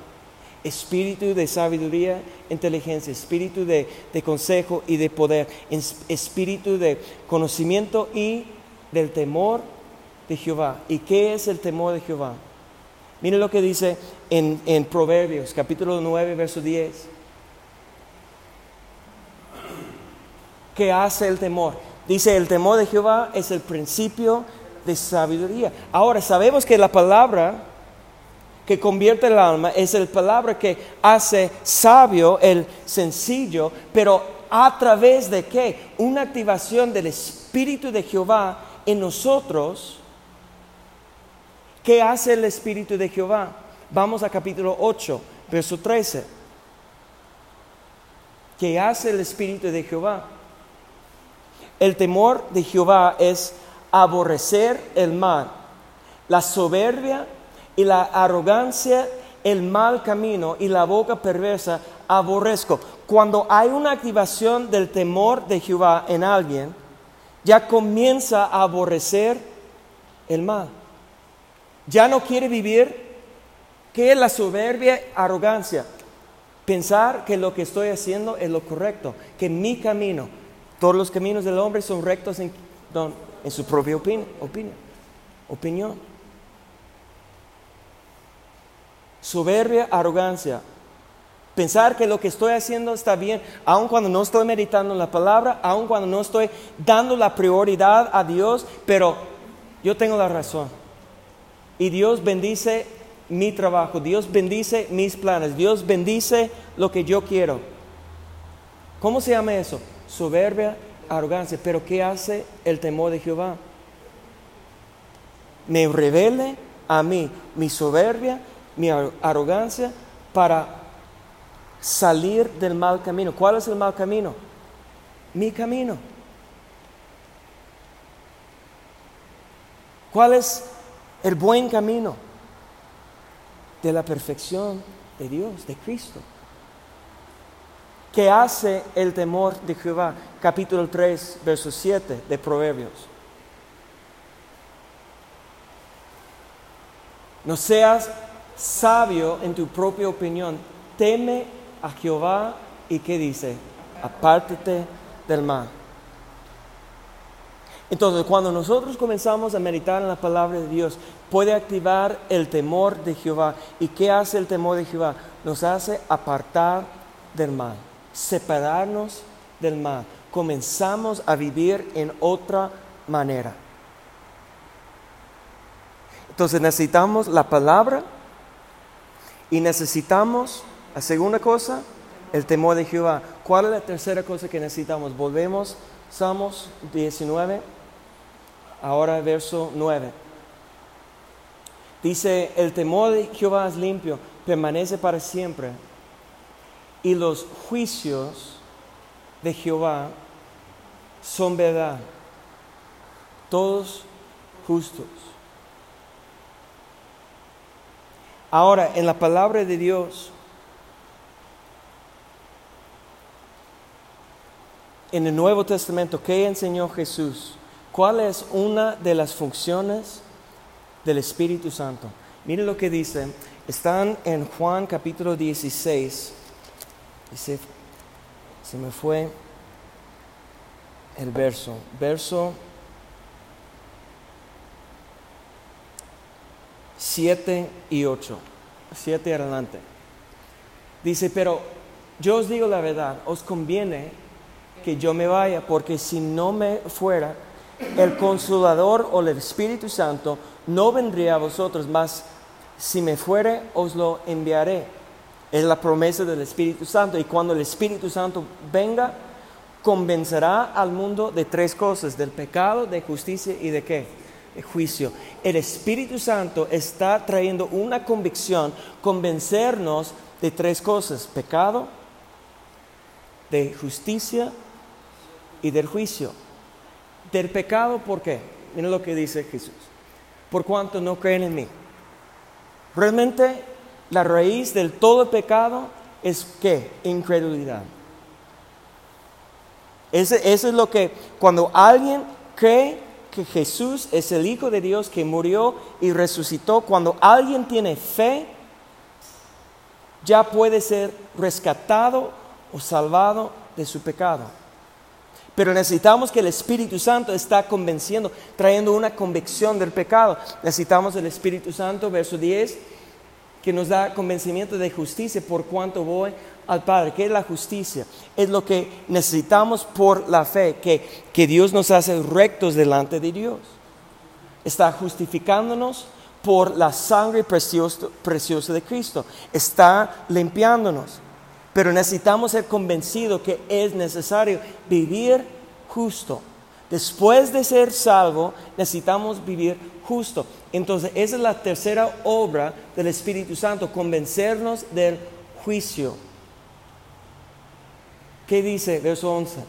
S1: espíritu de sabiduría, inteligencia, espíritu de, consejo y de poder, espíritu de conocimiento y del temor de Jehová. ¿Y qué es el temor de Jehová? Miren lo que dice en, Proverbios, capítulo 9, verso 10. ¿Qué hace el temor? Dice, el temor de Jehová es el principio de sabiduría. Ahora, sabemos que la palabra que convierte el alma es la palabra que hace sabio el sencillo, pero a través de qué? Una activación del Espíritu de Jehová en nosotros ¿Qué hace el Espíritu de Jehová? Vamos a capítulo 8, verso 13. ¿Qué hace el Espíritu de Jehová? El temor de Jehová es aborrecer el mal, la soberbia y la arrogancia, el mal camino y la boca perversa aborrezco. Cuando hay una activación del temor de Jehová en alguien, ya comienza a aborrecer el mal. Ya no quiere vivir. ¿Qué es la soberbia? Arrogancia. Pensar que lo que estoy haciendo es lo correcto, que mi camino, todos los caminos del hombre son rectos en, en su propia opinión. opinión. Soberbia, arrogancia. Pensar que lo que estoy haciendo está bien, aun cuando no estoy meditando la palabra, aun cuando no estoy dando la prioridad a Dios, pero yo tengo la razón. Y Dios bendice mi trabajo, Dios bendice mis planes, Dios bendice lo que yo quiero. ¿Cómo se llama eso? Soberbia, arrogancia. Pero ¿qué hace el temor de Jehová? Me revele a mí mi soberbia, mi arrogancia para salir del mal camino. ¿Cuál es el mal camino? Mi camino. ¿Cuál es el buen camino? De la perfección de Dios, de Cristo. ¿Qué hace el temor de Jehová? Capítulo 3, verso 7 de Proverbios. No seas sabio en tu propia opinión. Teme a Jehová y ¿qué dice? Apártate del mal. Entonces, cuando nosotros comenzamos a meditar en la palabra de Dios, puede activar el temor de Jehová. ¿Y qué hace el temor de Jehová? Nos hace apartar del mal, separarnos del mal. Comenzamos a vivir en otra manera. Entonces necesitamos la palabra y necesitamos, la segunda cosa, el temor de Jehová. ¿Cuál es la tercera cosa que necesitamos? Volvemos, Salmos 19. Ahora verso 9. Dice, el temor de Jehová es limpio, permanece para siempre. Y los juicios de Jehová son verdad, todos justos. Ahora, en la palabra de Dios, en el Nuevo Testamento, ¿qué enseñó Jesús? ¿Cuál es una de las funciones del Espíritu Santo? Miren lo que dice. Están en Juan capítulo 16. Dice, se me fue el verso. Verso 7 y 8. 7 adelante. Dice, pero yo os digo la verdad, os conviene que yo me vaya, porque si no me fuera, el consolador o el Espíritu Santo no vendría a vosotros, mas si me fuere, os lo enviaré. Es la promesa del Espíritu Santo. Y cuando el Espíritu Santo venga, convencerá al mundo de tres cosas, del pecado, de justicia y de qué? De juicio. El Espíritu Santo está trayendo una convicción, convencernos de tres cosas, pecado, de justicia y del juicio. Del pecado, ¿por qué? Miren lo que dice Jesús. Por cuanto no creen en mí. Realmente la raíz del todo pecado es qué? Incredulidad. Eso es lo que cuando alguien cree que Jesús es el Hijo de Dios que murió y resucitó, cuando alguien tiene fe, ya puede ser rescatado o salvado de su pecado. Pero necesitamos que el Espíritu Santo está convenciendo, trayendo una convicción del pecado. Necesitamos el Espíritu Santo, verso 10, que nos da convencimiento de justicia por cuanto voy al Padre. ¿Qué es la justicia? Es lo que necesitamos por la fe, que, que Dios nos hace rectos delante de Dios. Está justificándonos por la sangre preciosa de Cristo. Está limpiándonos. Pero necesitamos ser convencidos que es necesario vivir justo. Después de ser salvo, necesitamos vivir justo. Entonces, esa es la tercera obra del Espíritu Santo, convencernos del juicio. ¿Qué dice verso 11?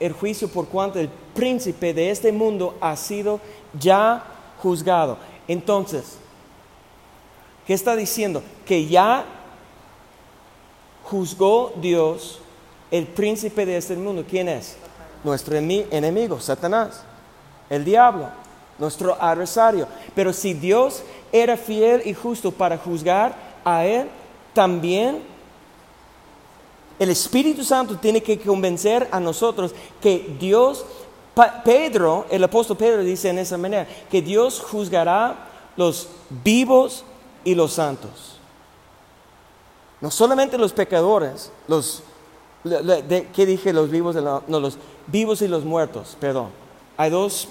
S1: El juicio por cuanto el príncipe de este mundo ha sido ya juzgado. Entonces, ¿qué está diciendo? Que ya juzgó Dios el príncipe de este mundo. ¿Quién es? Nuestro enemigo, Satanás, el diablo, nuestro adversario. Pero si Dios era fiel y justo para juzgar a él, también el Espíritu Santo tiene que convencer a nosotros que Dios, Pedro, el apóstol Pedro dice en esa manera, que Dios juzgará los vivos y los santos. No solamente los pecadores, los, ¿qué dije? Los vivos, no, los vivos y los muertos, perdón. Hay dos,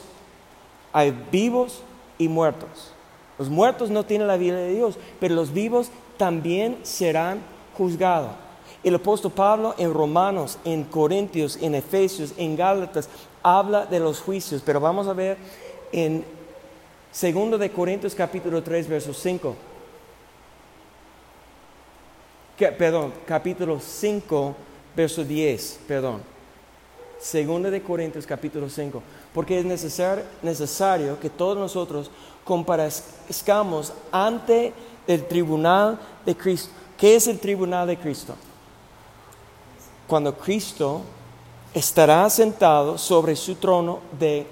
S1: hay vivos y muertos. Los muertos no tienen la vida de Dios, pero los vivos también serán juzgados. El apóstol Pablo en Romanos, en Corintios, en Efesios, en Gálatas, habla de los juicios, pero vamos a ver en 2 de Corintios capítulo 3, verso 5. perdón, capítulo 5, verso 10, perdón. 2 de Corintios capítulo 5. Porque es necesario, necesario que todos nosotros comparezcamos ante el tribunal de Cristo. ¿Qué es el tribunal de Cristo? Cuando Cristo estará sentado sobre su trono de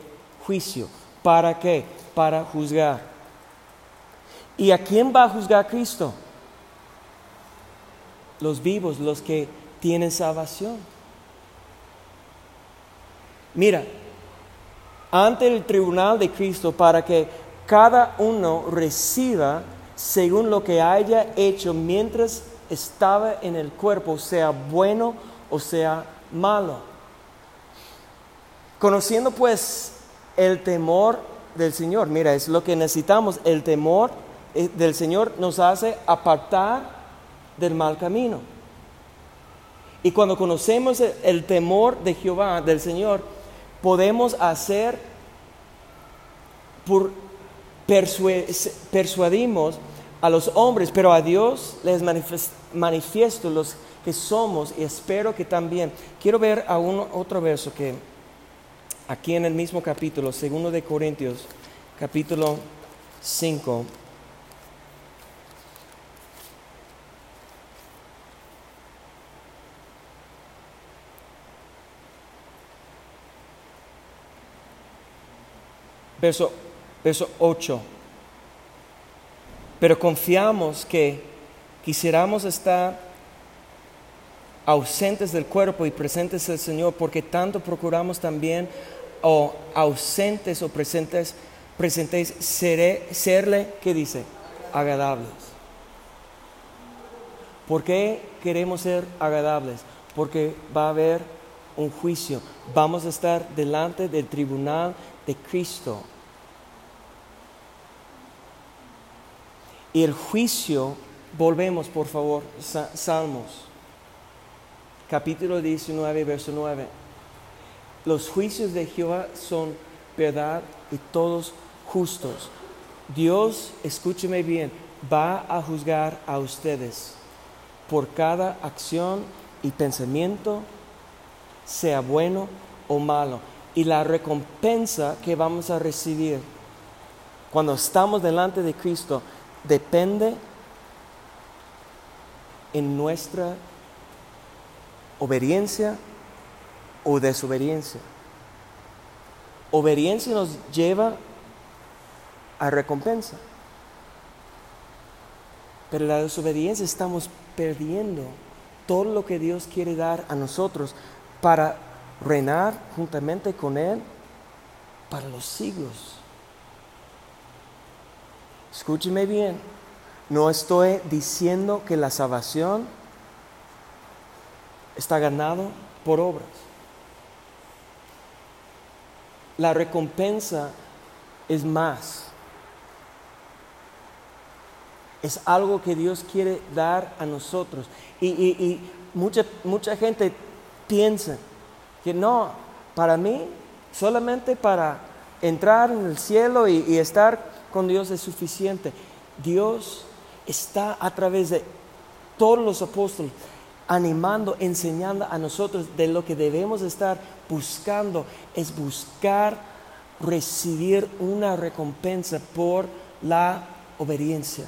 S1: juicio. ¿Para qué? Para juzgar. ¿Y a quién va a juzgar Cristo? Los vivos, los que tienen salvación. Mira, ante el tribunal de Cristo para que cada uno reciba según lo que haya hecho mientras estaba en el cuerpo, sea bueno o sea malo. Conociendo pues el temor del Señor, mira, es lo que necesitamos, el temor eh, del Señor nos hace apartar del mal camino. Y cuando conocemos el temor de Jehová, del Señor, podemos hacer, persuadimos a los hombres, pero a Dios les manifiesto los que somos y espero que también. Quiero ver a otro verso que aquí en el mismo capítulo, segundo de Corintios, capítulo 5. Verso, verso 8 pero confiamos que quisiéramos estar ausentes del cuerpo y presentes del Señor, porque tanto procuramos también, o ausentes o presentes, presentes, serle, ¿qué dice? Agradables. ¿Por qué queremos ser agradables? Porque va a haber un juicio. Vamos a estar delante del tribunal de Cristo. Y el juicio, volvemos por favor, Salmos, capítulo 19, verso 9. Los juicios de Jehová son verdad y todos justos. Dios, escúcheme bien, va a juzgar a ustedes por cada acción y pensamiento, sea bueno o malo. Y la recompensa que vamos a recibir cuando estamos delante de Cristo depende en nuestra obediencia o desobediencia. Obediencia nos lleva a recompensa. Pero la desobediencia estamos perdiendo todo lo que Dios quiere dar a nosotros para reinar juntamente con Él para los siglos. Escúcheme bien, no estoy diciendo que la salvación está ganado por obras. La recompensa es más. Es algo que Dios quiere dar a nosotros. Y, mucha, mucha gente piensa que no, para mí, solamente para entrar en el cielo y, estar con Dios es suficiente. Dios está a través de todos los apóstoles, animando, enseñando a nosotros de lo que debemos estar buscando, es buscar recibir una recompensa por la obediencia.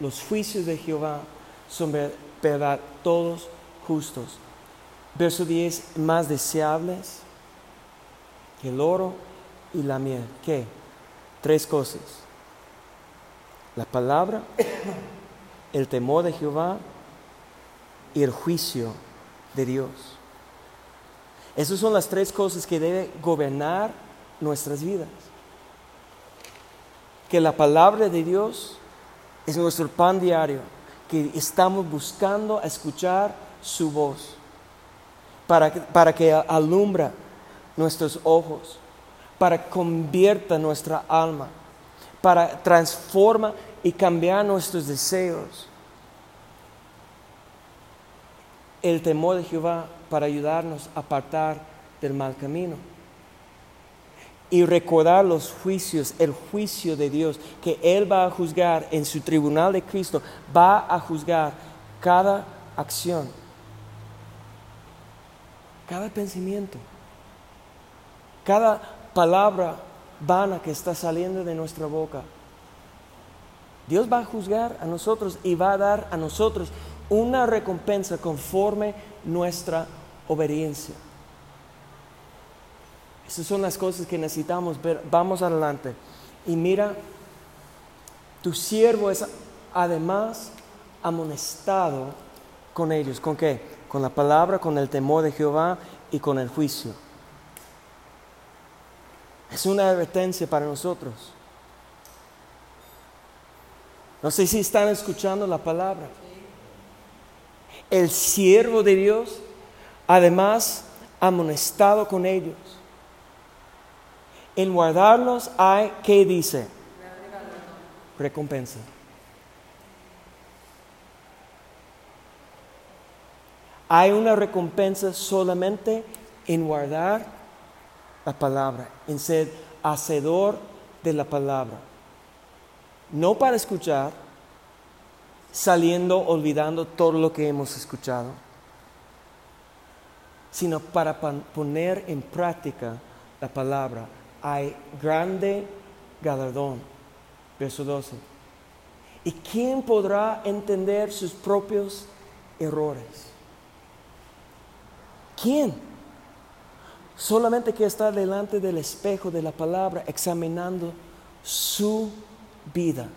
S1: Los juicios de Jehová son verdad, todos justos. Verso 10, más deseables que el oro y la miel. ¿Qué? Tres cosas. La palabra, el temor de Jehová y el juicio de Dios. Esas son las tres cosas que deben gobernar nuestras vidas. Que la palabra de Dios es nuestro pan diario, que estamos buscando escuchar su voz para, para que alumbra nuestros ojos, para que convierta nuestra alma, para transforma y cambiar nuestros deseos. El temor de Jehová para ayudarnos a apartar del mal camino. Y recordar los juicios, el juicio de Dios, que Él va a juzgar en su tribunal de Cristo, va a juzgar cada acción, cada pensamiento, cada palabra vana que está saliendo de nuestra boca. Dios va a juzgar a nosotros y va a dar a nosotros una recompensa conforme nuestra obediencia. Esas son las cosas que necesitamos ver. Vamos adelante. Y mira, tu siervo es además amonestado con ellos. ¿Con qué? Con la palabra, con el temor de Jehová y con el juicio. Es una advertencia para nosotros. No sé si están escuchando la palabra. El siervo de Dios, además, amonestado con ellos. En guardarlos hay, ¿qué dice? Recompensa. Hay una recompensa solamente en guardar la palabra, en ser hacedor de la palabra. No para escuchar, saliendo olvidando todo lo que hemos escuchado, sino para poner en práctica la palabra. Hay grande galardón. Verso 12. ¿Y quién podrá entender sus propios errores? ¿Quién? Solamente que está delante del espejo de la palabra examinando su vida.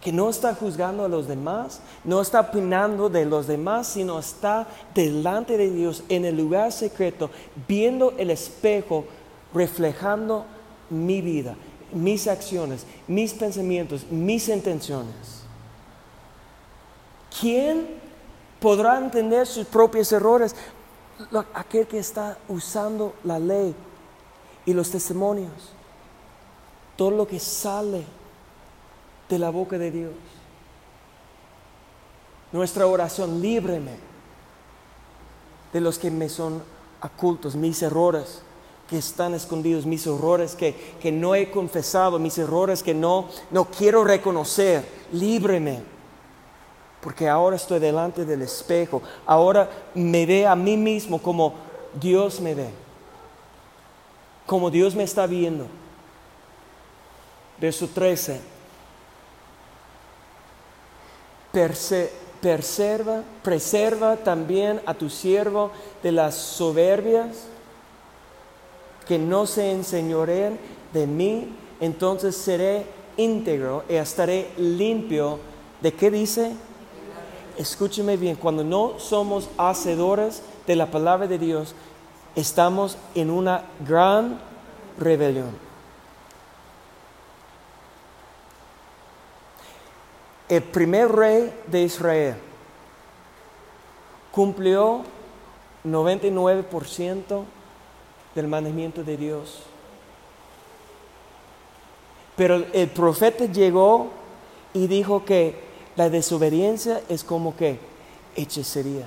S1: Que no está juzgando a los demás, no está opinando de los demás, sino está delante de Dios en el lugar secreto, viendo el espejo, reflejando mi vida, mis acciones, mis pensamientos, mis intenciones. ¿Quién podrá entender sus propios errores? Aquel que está usando la ley y los testimonios todo lo que sale de la boca de Dios. Nuestra oración, líbreme de los que me son ocultos, mis errores que están escondidos, mis errores que, que no he confesado, mis errores que no, no quiero reconocer. Líbreme. Porque ahora estoy delante del espejo. Ahora me ve a mí mismo como Dios me ve. Como Dios me está viendo verso 13. preserva, preserva también a tu siervo de las soberbias, que no se enseñoreen de mí, entonces seré íntegro y estaré limpio. ¿De qué dice? Escúcheme bien, cuando no somos hacedores de la palabra de Dios, estamos en una gran rebelión. El primer rey de Israel cumplió 99% del mandamiento de Dios. Pero el profeta llegó y dijo que la desobediencia es como que hechicería.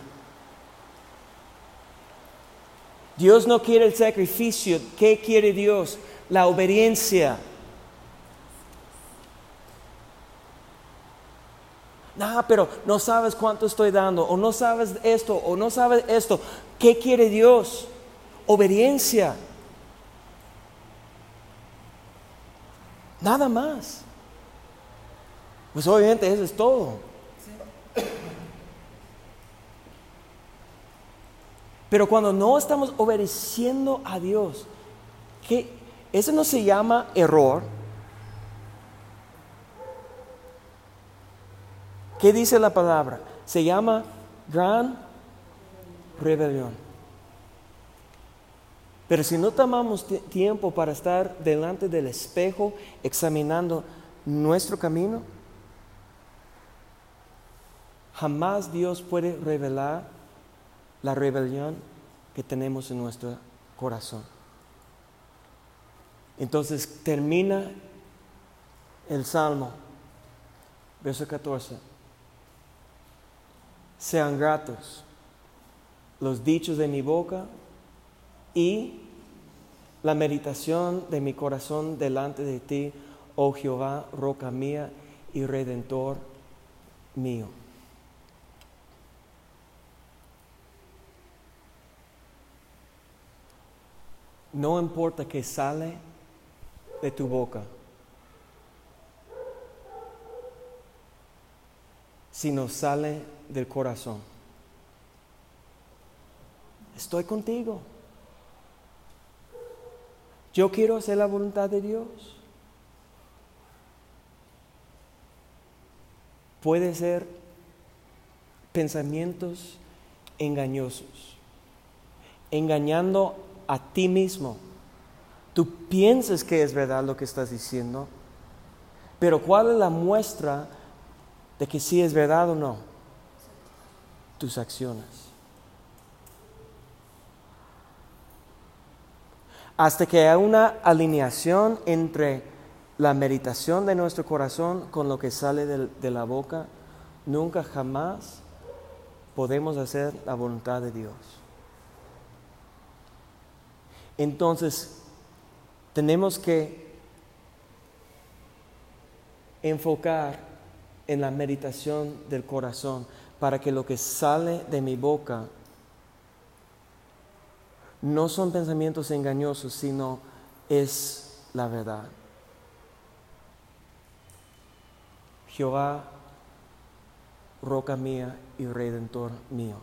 S1: Dios no quiere el sacrificio. ¿Qué quiere Dios? La obediencia. Nah, pero no sabes cuánto estoy dando, o no sabes esto, o no sabes esto. ¿Qué quiere Dios? Obediencia. Nada más. Pues obviamente eso es todo. Pero cuando no estamos obedeciendo a Dios, que eso no se llama error. ¿Qué dice la palabra? Se llama gran rebelión. Pero si no tomamos tiempo para estar delante del espejo examinando nuestro camino, jamás Dios puede revelar la rebelión que tenemos en nuestro corazón. Entonces termina el Salmo, verso 14. Sean gratos los dichos de mi boca y la meditación de mi corazón delante de ti, oh Jehová, roca mía y redentor mío. No importa que sale de tu boca, sino sale del corazón. Estoy contigo. Yo quiero hacer la voluntad de Dios. Puede ser pensamientos engañosos, engañando a ti mismo. Tú piensas que es verdad lo que estás diciendo, pero ¿cuál es la muestra de que sí es verdad o no? Acciones. Hasta que haya una alineación entre la meditación de nuestro corazón con lo que sale de la boca, nunca jamás podemos hacer la voluntad de Dios. Entonces, tenemos que enfocar en la meditación del corazón para que lo que sale de mi boca no son pensamientos engañosos, sino es la verdad. Jehová, roca mía y redentor mío.